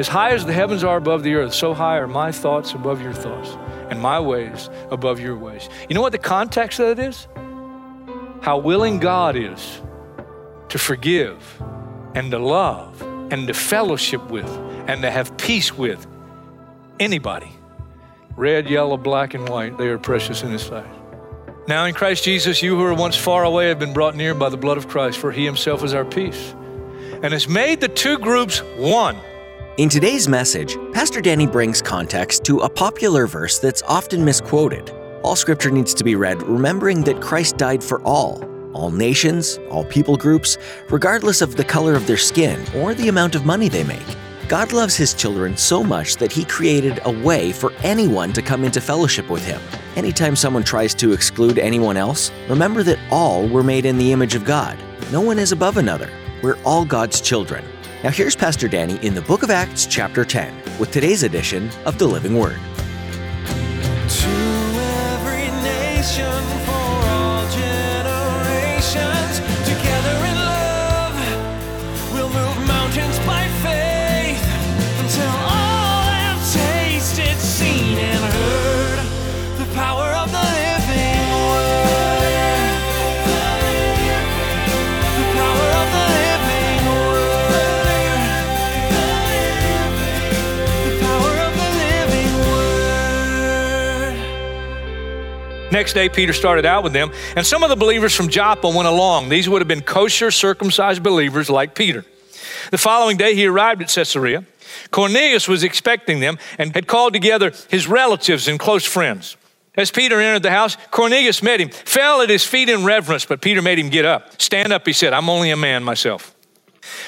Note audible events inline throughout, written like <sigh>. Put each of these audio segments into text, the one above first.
As high as the heavens are above the earth, so high are my thoughts above your thoughts, and my ways above your ways. You know what the context of it is? How willing God is to forgive and to love and to fellowship with and to have peace with anybody. Red, yellow, black, and white, they are precious in His sight. Now in Christ Jesus, you who were once far away have been brought near by the blood of Christ, for He Himself is our peace and has made the two groups one. In today's message, Pastor Danny brings context to a popular verse that's often misquoted. All scripture needs to be read remembering that Christ died for all, all nations, all people groups, regardless of the color of their skin or the amount of money they make. God loves his children so much that he created a way for anyone to come into fellowship with him. Anytime someone tries to exclude anyone else, remember that all were made in the image of God. No one is above another. We're all God's children. Now, here's Pastor Danny in the book of Acts, chapter 10, with today's edition of the Living Word. Next day, Peter started out with them, and some of the believers from Joppa went along. These would have been kosher, circumcised believers like Peter. The following day, he arrived at Caesarea. Cornelius was expecting them and had called together his relatives and close friends. As Peter entered the house, Cornelius met him, fell at his feet in reverence, but Peter made him get up. Stand up, he said. I'm only a man myself.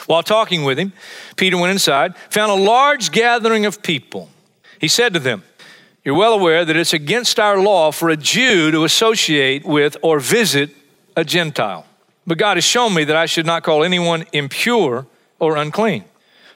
While talking with him, Peter went inside, found a large gathering of people. He said to them, You're well aware that it's against our law for a Jew to associate with or visit a Gentile. But God has shown me that I should not call anyone impure or unclean.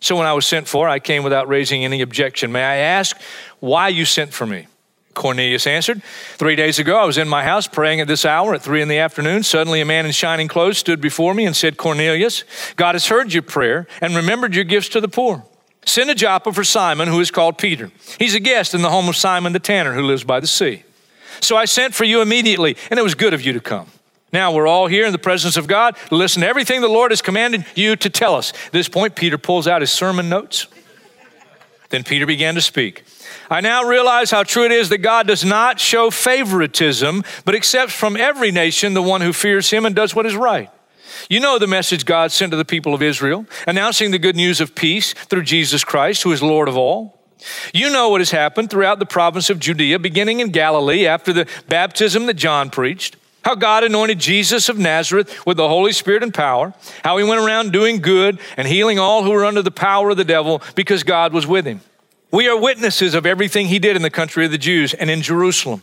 So when I was sent for, I came without raising any objection. May I ask why you sent for me? Cornelius answered, Three days ago, I was in my house praying at this hour at three in the afternoon. Suddenly, a man in shining clothes stood before me and said, Cornelius, God has heard your prayer and remembered your gifts to the poor. Send a Joppa for Simon, who is called Peter. He's a guest in the home of Simon the tanner, who lives by the sea. So I sent for you immediately, and it was good of you to come. Now we're all here in the presence of God listen to everything the Lord has commanded you to tell us. At this point, Peter pulls out his sermon notes. Then Peter began to speak. I now realize how true it is that God does not show favoritism, but accepts from every nation the one who fears him and does what is right. You know the message God sent to the people of Israel, announcing the good news of peace through Jesus Christ, who is Lord of all. You know what has happened throughout the province of Judea, beginning in Galilee after the baptism that John preached. How God anointed Jesus of Nazareth with the Holy Spirit and power. How he went around doing good and healing all who were under the power of the devil because God was with him. We are witnesses of everything he did in the country of the Jews and in Jerusalem.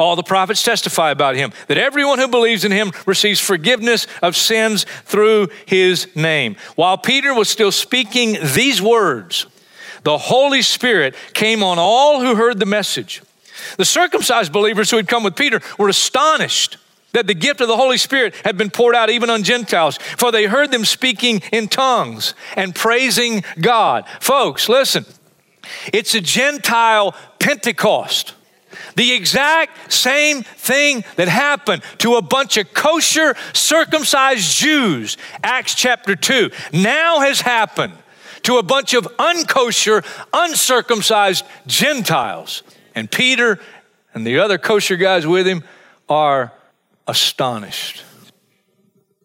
All the prophets testify about him that everyone who believes in him receives forgiveness of sins through his name. While Peter was still speaking these words, the Holy Spirit came on all who heard the message. The circumcised believers who had come with Peter were astonished that the gift of the Holy Spirit had been poured out even on Gentiles, for they heard them speaking in tongues and praising God. Folks, listen, it's a Gentile Pentecost. The exact same thing that happened to a bunch of kosher, circumcised Jews, Acts chapter 2, now has happened to a bunch of unkosher, uncircumcised Gentiles. And Peter and the other kosher guys with him are astonished.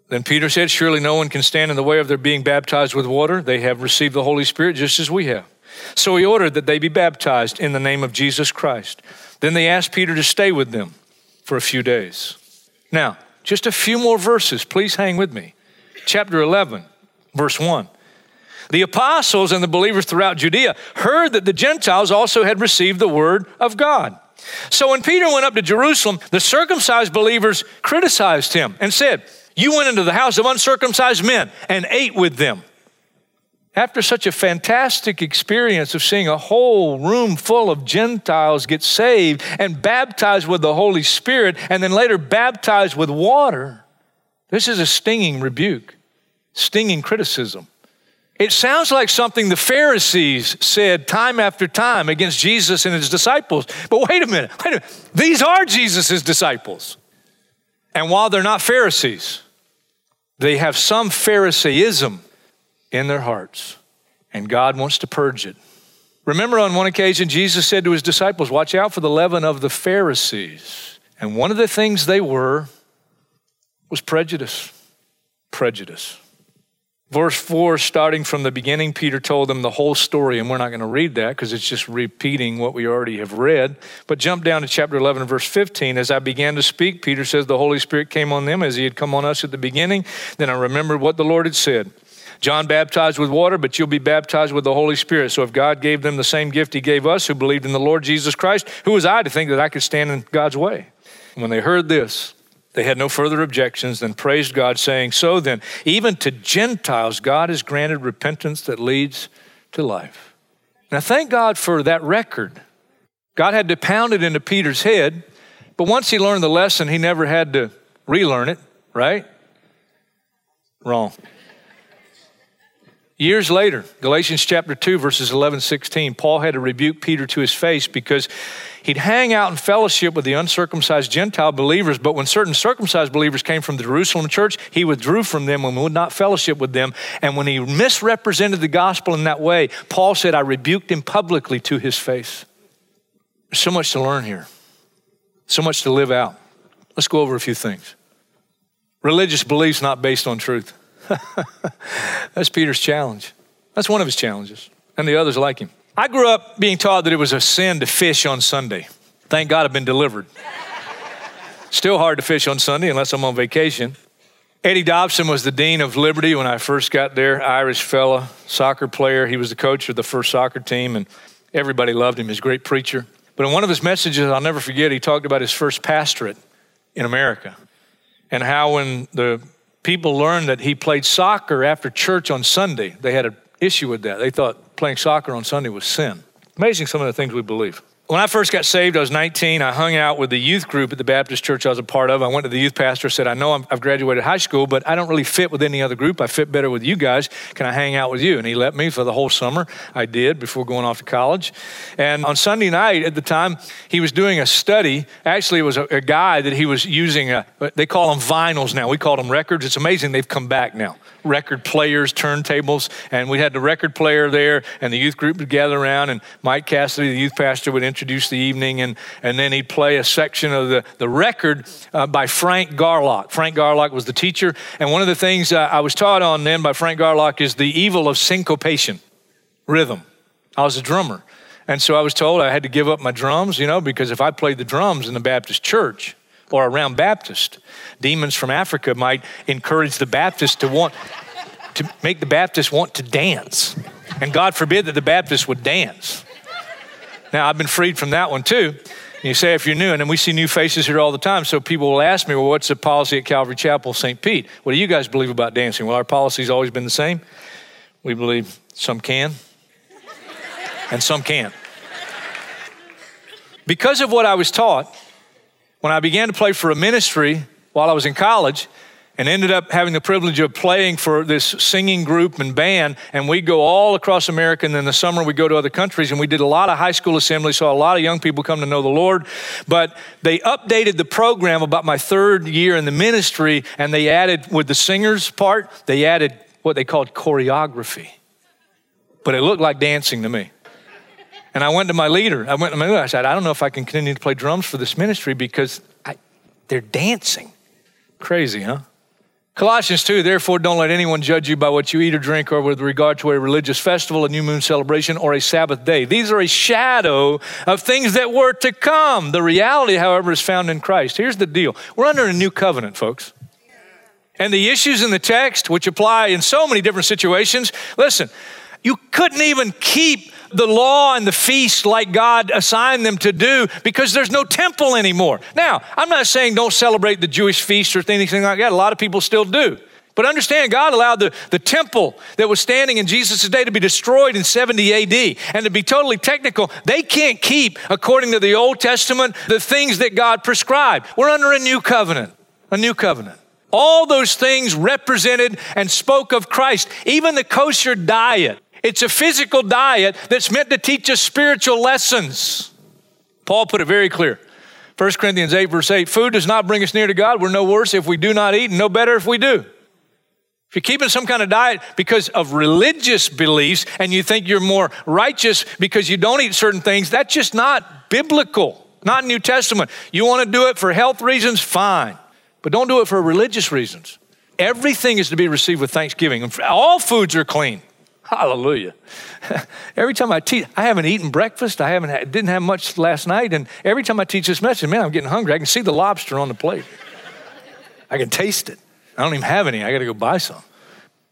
Then Peter said, Surely no one can stand in the way of their being baptized with water. They have received the Holy Spirit just as we have. So he ordered that they be baptized in the name of Jesus Christ. Then they asked Peter to stay with them for a few days. Now, just a few more verses. Please hang with me. Chapter 11, verse 1. The apostles and the believers throughout Judea heard that the Gentiles also had received the word of God. So when Peter went up to Jerusalem, the circumcised believers criticized him and said, You went into the house of uncircumcised men and ate with them. After such a fantastic experience of seeing a whole room full of Gentiles get saved and baptized with the Holy Spirit and then later baptized with water, this is a stinging rebuke, stinging criticism. It sounds like something the Pharisees said time after time against Jesus and his disciples. But wait a minute, wait a minute. These are Jesus' disciples. And while they're not Pharisees, they have some Pharisaism in their hearts, and God wants to purge it. Remember, on one occasion, Jesus said to his disciples, Watch out for the leaven of the Pharisees. And one of the things they were was prejudice. Prejudice. Verse 4, starting from the beginning, Peter told them the whole story, and we're not going to read that because it's just repeating what we already have read. But jump down to chapter 11, verse 15. As I began to speak, Peter says, The Holy Spirit came on them as he had come on us at the beginning. Then I remembered what the Lord had said. John baptized with water, but you'll be baptized with the Holy Spirit. So if God gave them the same gift he gave us who believed in the Lord Jesus Christ, who was I to think that I could stand in God's way? When they heard this, they had no further objections than praised God, saying, So then, even to Gentiles, God has granted repentance that leads to life. Now, thank God for that record. God had to pound it into Peter's head, but once he learned the lesson, he never had to relearn it, right? Wrong. Years later, Galatians chapter 2, verses 11, 16, Paul had to rebuke Peter to his face because he'd hang out in fellowship with the uncircumcised Gentile believers, but when certain circumcised believers came from the Jerusalem church, he withdrew from them and would not fellowship with them. And when he misrepresented the gospel in that way, Paul said, I rebuked him publicly to his face. There's so much to learn here, so much to live out. Let's go over a few things. Religious beliefs not based on truth. <laughs> That's Peter's challenge. That's one of his challenges, and the others like him. I grew up being taught that it was a sin to fish on Sunday. Thank God I've been delivered. Still hard to fish on Sunday unless I'm on vacation. Eddie Dobson was the dean of Liberty when I first got there, Irish fella, soccer player. He was the coach of the first soccer team, and everybody loved him. He's a great preacher. But in one of his messages, I'll never forget, he talked about his first pastorate in America and how when the people learned that he played soccer after church on Sunday, they had an issue with that. They thought playing soccer on Sunday was sin. Amazing some of the things we believe. When I first got saved, I was 19. I hung out with the youth group at the Baptist church I was a part of. I went to the youth pastor, said, I know i have graduated high school, but I don't really fit with any other group. I fit better with you guys. Can I hang out with you? And he let me for the whole summer. I did before going off to college. And on Sunday night at the time, he was doing a study. Actually, it was a, a guy that he was using, a, they call them vinyls now. We call them records. It's amazing they've come back now record players, turntables, and we had the record player there, and the youth group would gather around, and Mike Cassidy, the youth pastor, would introduce the evening, and, and then he'd play a section of the, the record uh, by Frank Garlock. Frank Garlock was the teacher, and one of the things uh, I was taught on then by Frank Garlock is the evil of syncopation, rhythm. I was a drummer. And so I was told I had to give up my drums, you know, because if I played the drums in the Baptist church, or around Baptist. Demons from Africa might encourage the Baptist to want to make the Baptist want to dance. And God forbid that the Baptist would dance. Now, I've been freed from that one too. You say if you're new, and then we see new faces here all the time. So people will ask me, well, what's the policy at Calvary Chapel, St. Pete? What do you guys believe about dancing? Well, our policy's always been the same. We believe some can and some can't. Because of what I was taught, when I began to play for a ministry while I was in college and ended up having the privilege of playing for this singing group and band, and we go all across America, and then the summer we go to other countries, and we did a lot of high school assemblies, saw a lot of young people come to know the Lord. But they updated the program about my third year in the ministry, and they added, with the singers part, they added what they called choreography. But it looked like dancing to me. And I went to my leader. I went to my leader. I said, I don't know if I can continue to play drums for this ministry because I, they're dancing. Crazy, huh? Colossians 2, therefore, don't let anyone judge you by what you eat or drink or with regard to a religious festival, a new moon celebration, or a Sabbath day. These are a shadow of things that were to come. The reality, however, is found in Christ. Here's the deal we're under a new covenant, folks. And the issues in the text, which apply in so many different situations, listen, you couldn't even keep the law and the feast like God assigned them to do because there's no temple anymore. Now, I'm not saying don't celebrate the Jewish feast or anything like that. A lot of people still do. But understand, God allowed the, the temple that was standing in Jesus' day to be destroyed in 70 AD. And to be totally technical, they can't keep, according to the Old Testament, the things that God prescribed. We're under a new covenant, a new covenant. All those things represented and spoke of Christ. Even the kosher diet it's a physical diet that's meant to teach us spiritual lessons. Paul put it very clear. 1 Corinthians 8, verse 8 food does not bring us near to God. We're no worse if we do not eat, and no better if we do. If you're keeping some kind of diet because of religious beliefs and you think you're more righteous because you don't eat certain things, that's just not biblical, not New Testament. You want to do it for health reasons, fine, but don't do it for religious reasons. Everything is to be received with thanksgiving. All foods are clean. Hallelujah. <laughs> every time I teach, I haven't eaten breakfast. I haven't had, didn't have much last night. And every time I teach this message, man, I'm getting hungry. I can see the lobster on the plate. I can taste it. I don't even have any. I got to go buy some.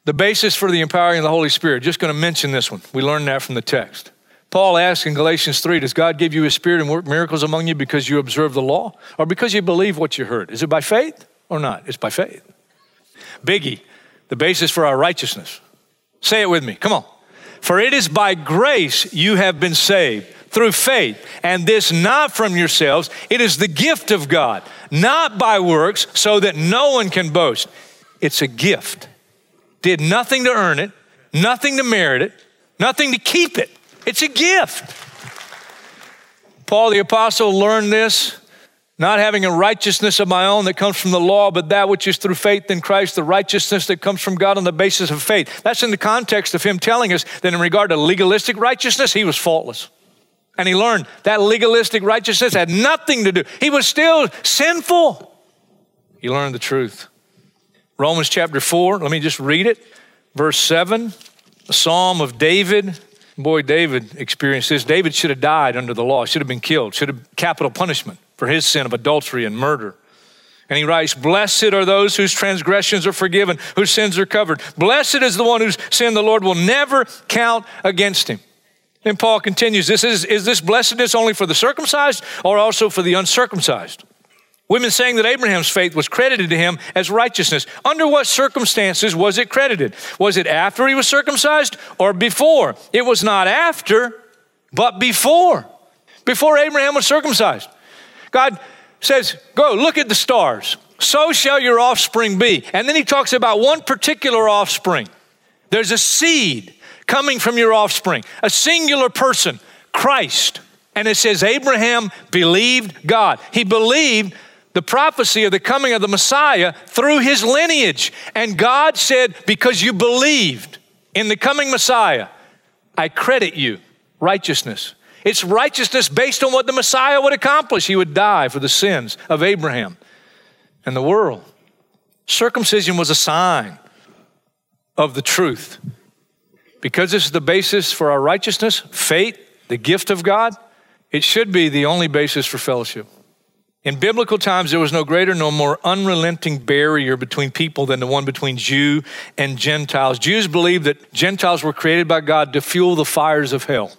The basis for the empowering of the Holy Spirit, just going to mention this one. We learned that from the text. Paul asks in Galatians 3 Does God give you his spirit and work miracles among you because you observe the law or because you believe what you heard? Is it by faith or not? It's by faith. Biggie, the basis for our righteousness. Say it with me. Come on. For it is by grace you have been saved through faith, and this not from yourselves. It is the gift of God, not by works, so that no one can boast. It's a gift. Did nothing to earn it, nothing to merit it, nothing to keep it. It's a gift. Paul the Apostle learned this not having a righteousness of my own that comes from the law, but that which is through faith in Christ, the righteousness that comes from God on the basis of faith. That's in the context of him telling us that in regard to legalistic righteousness, he was faultless. And he learned that legalistic righteousness had nothing to do. He was still sinful. He learned the truth. Romans chapter 4, let me just read it. Verse 7, a psalm of David. Boy, David experienced this. David should have died under the law, should have been killed, should have capital punishment for his sin of adultery and murder. And he writes, Blessed are those whose transgressions are forgiven, whose sins are covered. Blessed is the one whose sin the Lord will never count against him. And Paul continues, this is, is this blessedness only for the circumcised or also for the uncircumcised? Women saying that Abraham's faith was credited to him as righteousness. Under what circumstances was it credited? Was it after he was circumcised or before? It was not after, but before. Before Abraham was circumcised. God says, Go look at the stars. So shall your offspring be. And then he talks about one particular offspring. There's a seed coming from your offspring, a singular person, Christ. And it says, Abraham believed God. He believed the prophecy of the coming of the Messiah through his lineage. And God said, Because you believed in the coming Messiah, I credit you righteousness. It's righteousness based on what the Messiah would accomplish. He would die for the sins of Abraham and the world. Circumcision was a sign of the truth. Because this is the basis for our righteousness, faith, the gift of God, it should be the only basis for fellowship. In biblical times, there was no greater, no more unrelenting barrier between people than the one between Jew and Gentiles. Jews believed that Gentiles were created by God to fuel the fires of hell.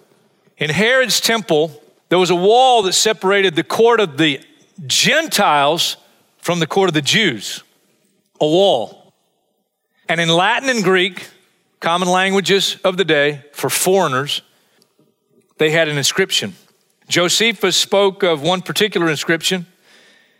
In Herod's temple, there was a wall that separated the court of the Gentiles from the court of the Jews, a wall. And in Latin and Greek, common languages of the day for foreigners, they had an inscription. Josephus spoke of one particular inscription,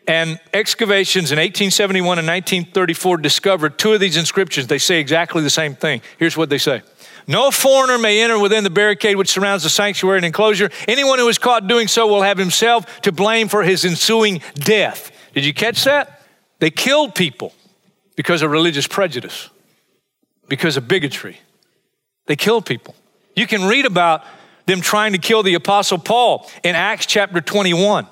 and excavations in 1871 and 1934 discovered two of these inscriptions. They say exactly the same thing. Here's what they say no foreigner may enter within the barricade which surrounds the sanctuary and enclosure. Anyone who is caught doing so will have himself to blame for his ensuing death. Did you catch that? They killed people because of religious prejudice, because of bigotry. They killed people. You can read about them trying to kill the Apostle Paul in Acts chapter 21.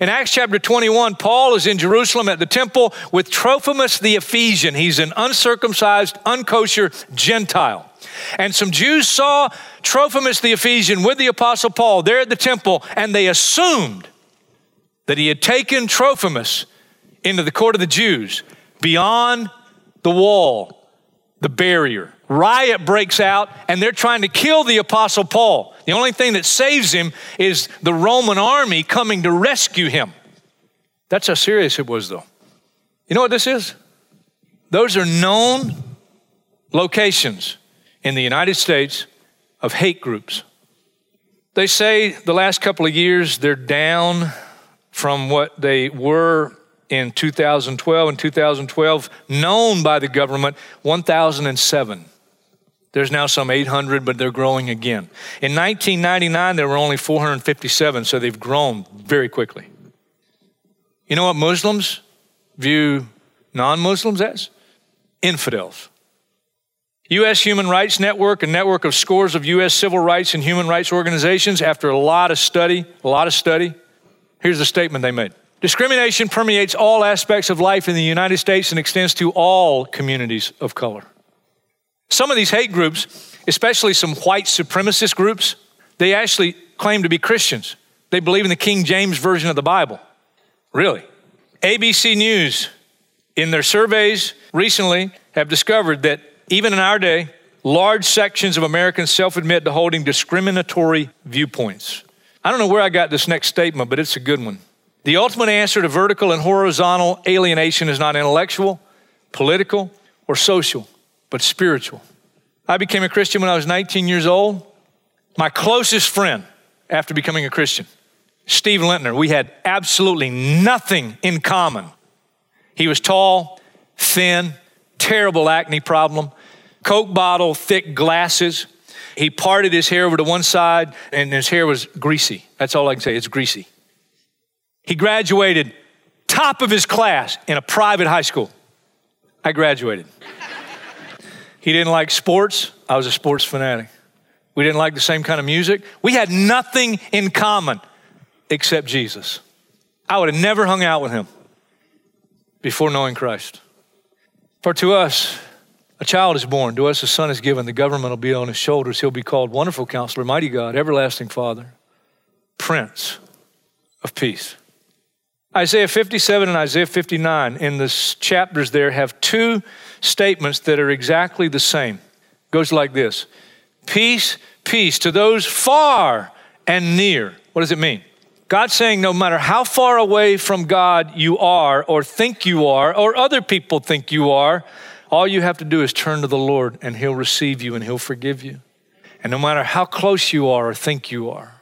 In Acts chapter 21, Paul is in Jerusalem at the temple with Trophimus the Ephesian. He's an uncircumcised, unkosher Gentile. And some Jews saw Trophimus the Ephesian with the Apostle Paul there at the temple, and they assumed that he had taken Trophimus into the court of the Jews beyond the wall, the barrier. Riot breaks out, and they're trying to kill the Apostle Paul. The only thing that saves him is the Roman army coming to rescue him. That's how serious it was, though. You know what this is? Those are known locations in the United States of hate groups. They say the last couple of years they're down from what they were in 2012 and 2012, known by the government 1,007. There's now some 800, but they're growing again. In 1999, there were only 457, so they've grown very quickly. You know what Muslims view non Muslims as? Infidels. U.S. Human Rights Network, a network of scores of U.S. civil rights and human rights organizations, after a lot of study, a lot of study, here's the statement they made Discrimination permeates all aspects of life in the United States and extends to all communities of color. Some of these hate groups, especially some white supremacist groups, they actually claim to be Christians. They believe in the King James Version of the Bible. Really? ABC News, in their surveys recently, have discovered that even in our day, large sections of Americans self admit to holding discriminatory viewpoints. I don't know where I got this next statement, but it's a good one. The ultimate answer to vertical and horizontal alienation is not intellectual, political, or social, but spiritual. I became a Christian when I was 19 years old. My closest friend after becoming a Christian, Steve Lintner, we had absolutely nothing in common. He was tall, thin, terrible acne problem, Coke bottle, thick glasses. He parted his hair over to one side, and his hair was greasy. That's all I can say. It's greasy. He graduated top of his class in a private high school. I graduated. He didn't like sports. I was a sports fanatic. We didn't like the same kind of music. We had nothing in common except Jesus. I would have never hung out with him before knowing Christ. For to us, a child is born, to us a son is given, the government will be on his shoulders. He'll be called Wonderful Counselor, Mighty God, Everlasting Father, Prince of Peace. Isaiah 57 and Isaiah 59 in the chapters there have two statements that are exactly the same. It goes like this Peace, peace to those far and near. What does it mean? God's saying no matter how far away from God you are, or think you are, or other people think you are, all you have to do is turn to the Lord and He'll receive you and He'll forgive you. And no matter how close you are or think you are,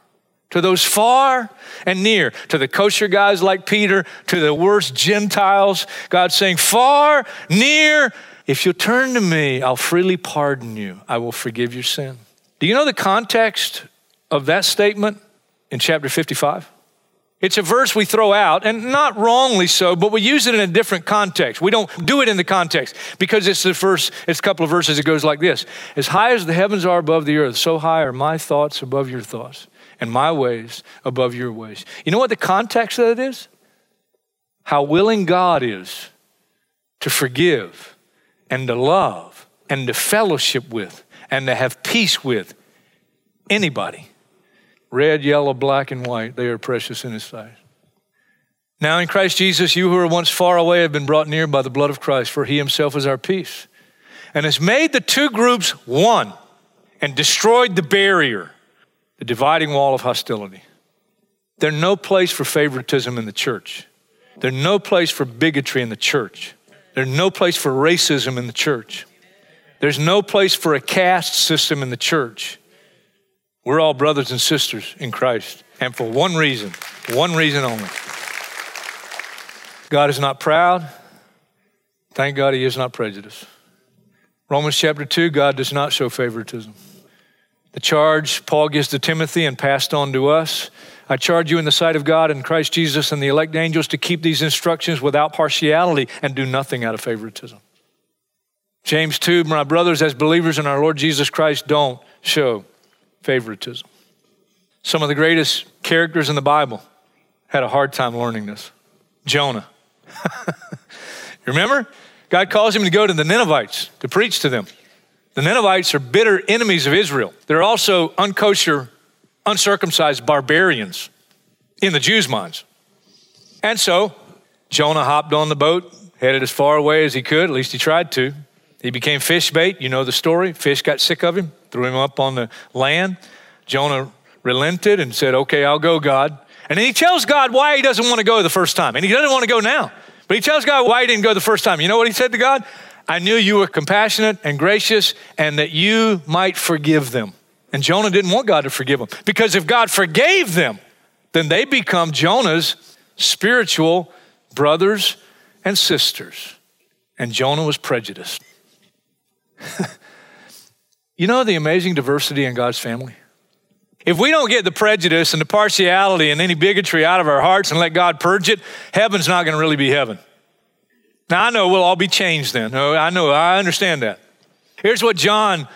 to those far and near, to the kosher guys like Peter, to the worst Gentiles. God's saying, far, near, if you'll turn to me, I'll freely pardon you. I will forgive your sin. Do you know the context of that statement in chapter 55? It's a verse we throw out, and not wrongly so, but we use it in a different context. We don't do it in the context because it's the first, it's a couple of verses. It goes like this As high as the heavens are above the earth, so high are my thoughts above your thoughts and my ways above your ways. You know what the context of it is? How willing God is to forgive and to love and to fellowship with and to have peace with anybody. Red, yellow, black, and white, they are precious in His sight. Now in Christ Jesus, you who were once far away have been brought near by the blood of Christ, for He Himself is our peace, and has made the two groups one and destroyed the barrier the dividing wall of hostility. There's no place for favoritism in the church. There's no place for bigotry in the church. There's no place for racism in the church. There's no place for a caste system in the church. We're all brothers and sisters in Christ, and for one reason, one reason only. God is not proud. Thank God He is not prejudiced. Romans chapter 2 God does not show favoritism. The charge Paul gives to Timothy and passed on to us. I charge you in the sight of God and Christ Jesus and the elect angels to keep these instructions without partiality and do nothing out of favoritism. James 2, my brothers, as believers in our Lord Jesus Christ, don't show favoritism. Some of the greatest characters in the Bible had a hard time learning this. Jonah. <laughs> Remember? God calls him to go to the Ninevites to preach to them. The Ninevites are bitter enemies of Israel. They're also unkosher, uncircumcised barbarians in the Jews' minds. And so Jonah hopped on the boat, headed as far away as he could, at least he tried to. He became fish bait. You know the story. Fish got sick of him, threw him up on the land. Jonah relented and said, Okay, I'll go, God. And then he tells God why he doesn't want to go the first time. And he doesn't want to go now. But he tells God why he didn't go the first time. You know what he said to God? I knew you were compassionate and gracious and that you might forgive them. And Jonah didn't want God to forgive them because if God forgave them, then they become Jonah's spiritual brothers and sisters. And Jonah was prejudiced. <laughs> you know the amazing diversity in God's family? If we don't get the prejudice and the partiality and any bigotry out of our hearts and let God purge it, heaven's not going to really be heaven. Now, I know we'll all be changed then. Oh, I know, I understand that. Here's what John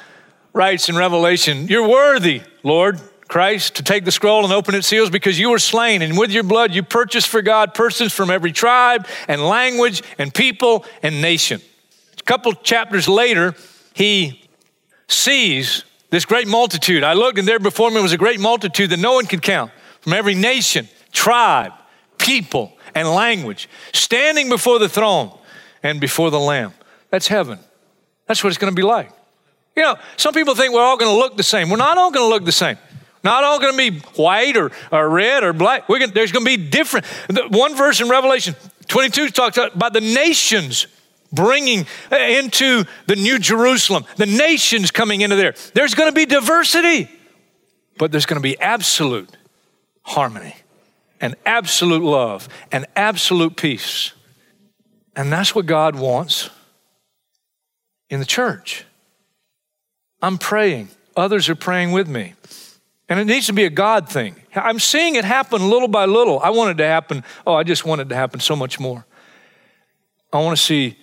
writes in Revelation You're worthy, Lord Christ, to take the scroll and open its seals because you were slain, and with your blood you purchased for God persons from every tribe and language and people and nation. A couple chapters later, he sees this great multitude. I looked, and there before me was a great multitude that no one could count from every nation, tribe, people, and language, standing before the throne and before the Lamb. That's heaven. That's what it's going to be like. You know, some people think we're all going to look the same. We're not all going to look the same. Not all going to be white or, or red or black. Gonna, there's going to be different. The one verse in Revelation 22 talks about the nations bringing uh, into the New Jerusalem, the nations coming into there. There's going to be diversity, but there's going to be absolute harmony and absolute love and absolute peace. And that's what God wants in the church. I'm praying, others are praying with me. And it needs to be a God thing. I'm seeing it happen little by little. I want it to happen. Oh, I just want it to happen so much more. I want to see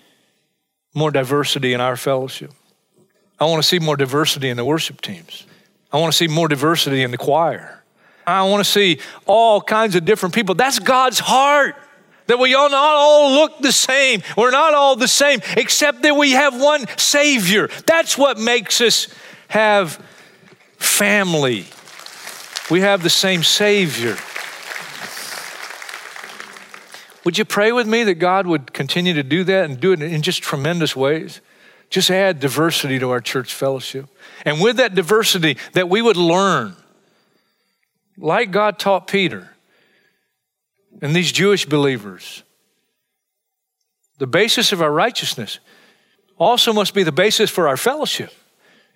more diversity in our fellowship. I want to see more diversity in the worship teams. I want to see more diversity in the choir. I want to see all kinds of different people. That's God's heart. That we all not all look the same. We're not all the same, except that we have one Savior. That's what makes us have family. We have the same Savior. Would you pray with me that God would continue to do that and do it in just tremendous ways? Just add diversity to our church fellowship. And with that diversity, that we would learn, like God taught Peter and these Jewish believers, the basis of our righteousness also must be the basis for our fellowship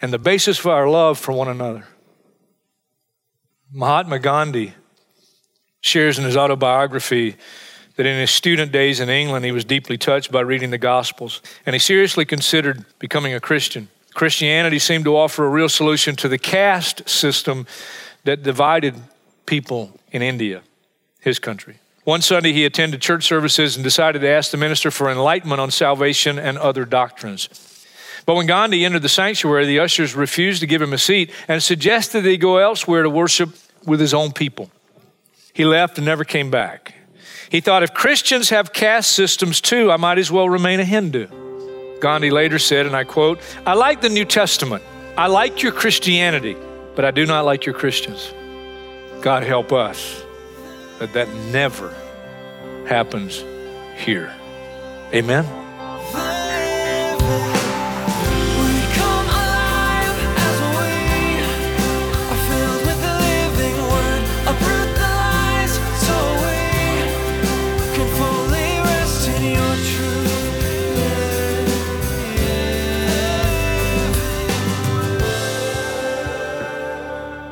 and the basis for our love for one another. Mahatma Gandhi shares in his autobiography that in his student days in England, he was deeply touched by reading the Gospels, and he seriously considered becoming a Christian. Christianity seemed to offer a real solution to the caste system that divided people in India, his country. One Sunday, he attended church services and decided to ask the minister for enlightenment on salvation and other doctrines. But when Gandhi entered the sanctuary, the ushers refused to give him a seat and suggested that he go elsewhere to worship with his own people. He left and never came back. He thought if Christians have caste systems too, I might as well remain a Hindu. Gandhi later said, and I quote, I like the New Testament. I like your Christianity, but I do not like your Christians. God help us that that never happens here. Amen.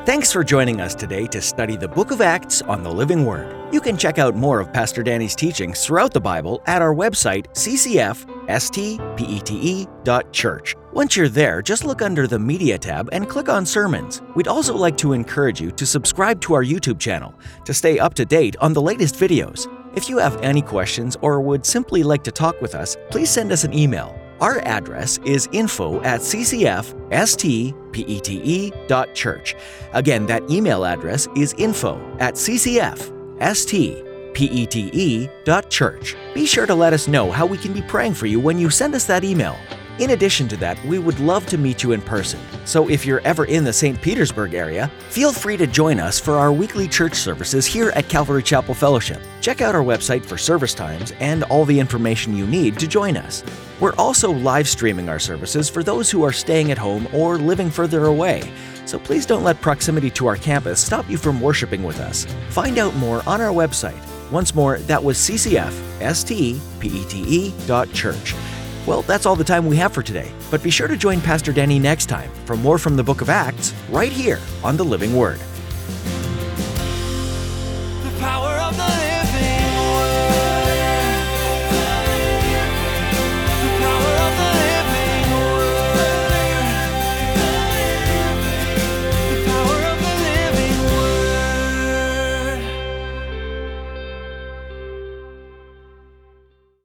Thanks for joining us today to study the book of Acts on the Living Word. You can check out more of Pastor Danny's teachings throughout the Bible at our website, ccfstpete.church. Once you're there, just look under the Media tab and click on Sermons. We'd also like to encourage you to subscribe to our YouTube channel to stay up to date on the latest videos. If you have any questions or would simply like to talk with us, please send us an email. Our address is info at ccfstpete.church. Again, that email address is info at ccfstpete.church. pete.church. Be sure to let us know how we can be praying for you when you send us that email. In addition to that, we would love to meet you in person. So if you're ever in the St. Petersburg area, feel free to join us for our weekly church services here at Calvary Chapel Fellowship. Check out our website for service times and all the information you need to join us. We're also live streaming our services for those who are staying at home or living further away. So please don't let proximity to our campus stop you from worshiping with us. Find out more on our website. Once more, that was ccfstpete.church. Well, that's all the time we have for today, but be sure to join Pastor Danny next time for more from the book of Acts right here on the Living Word.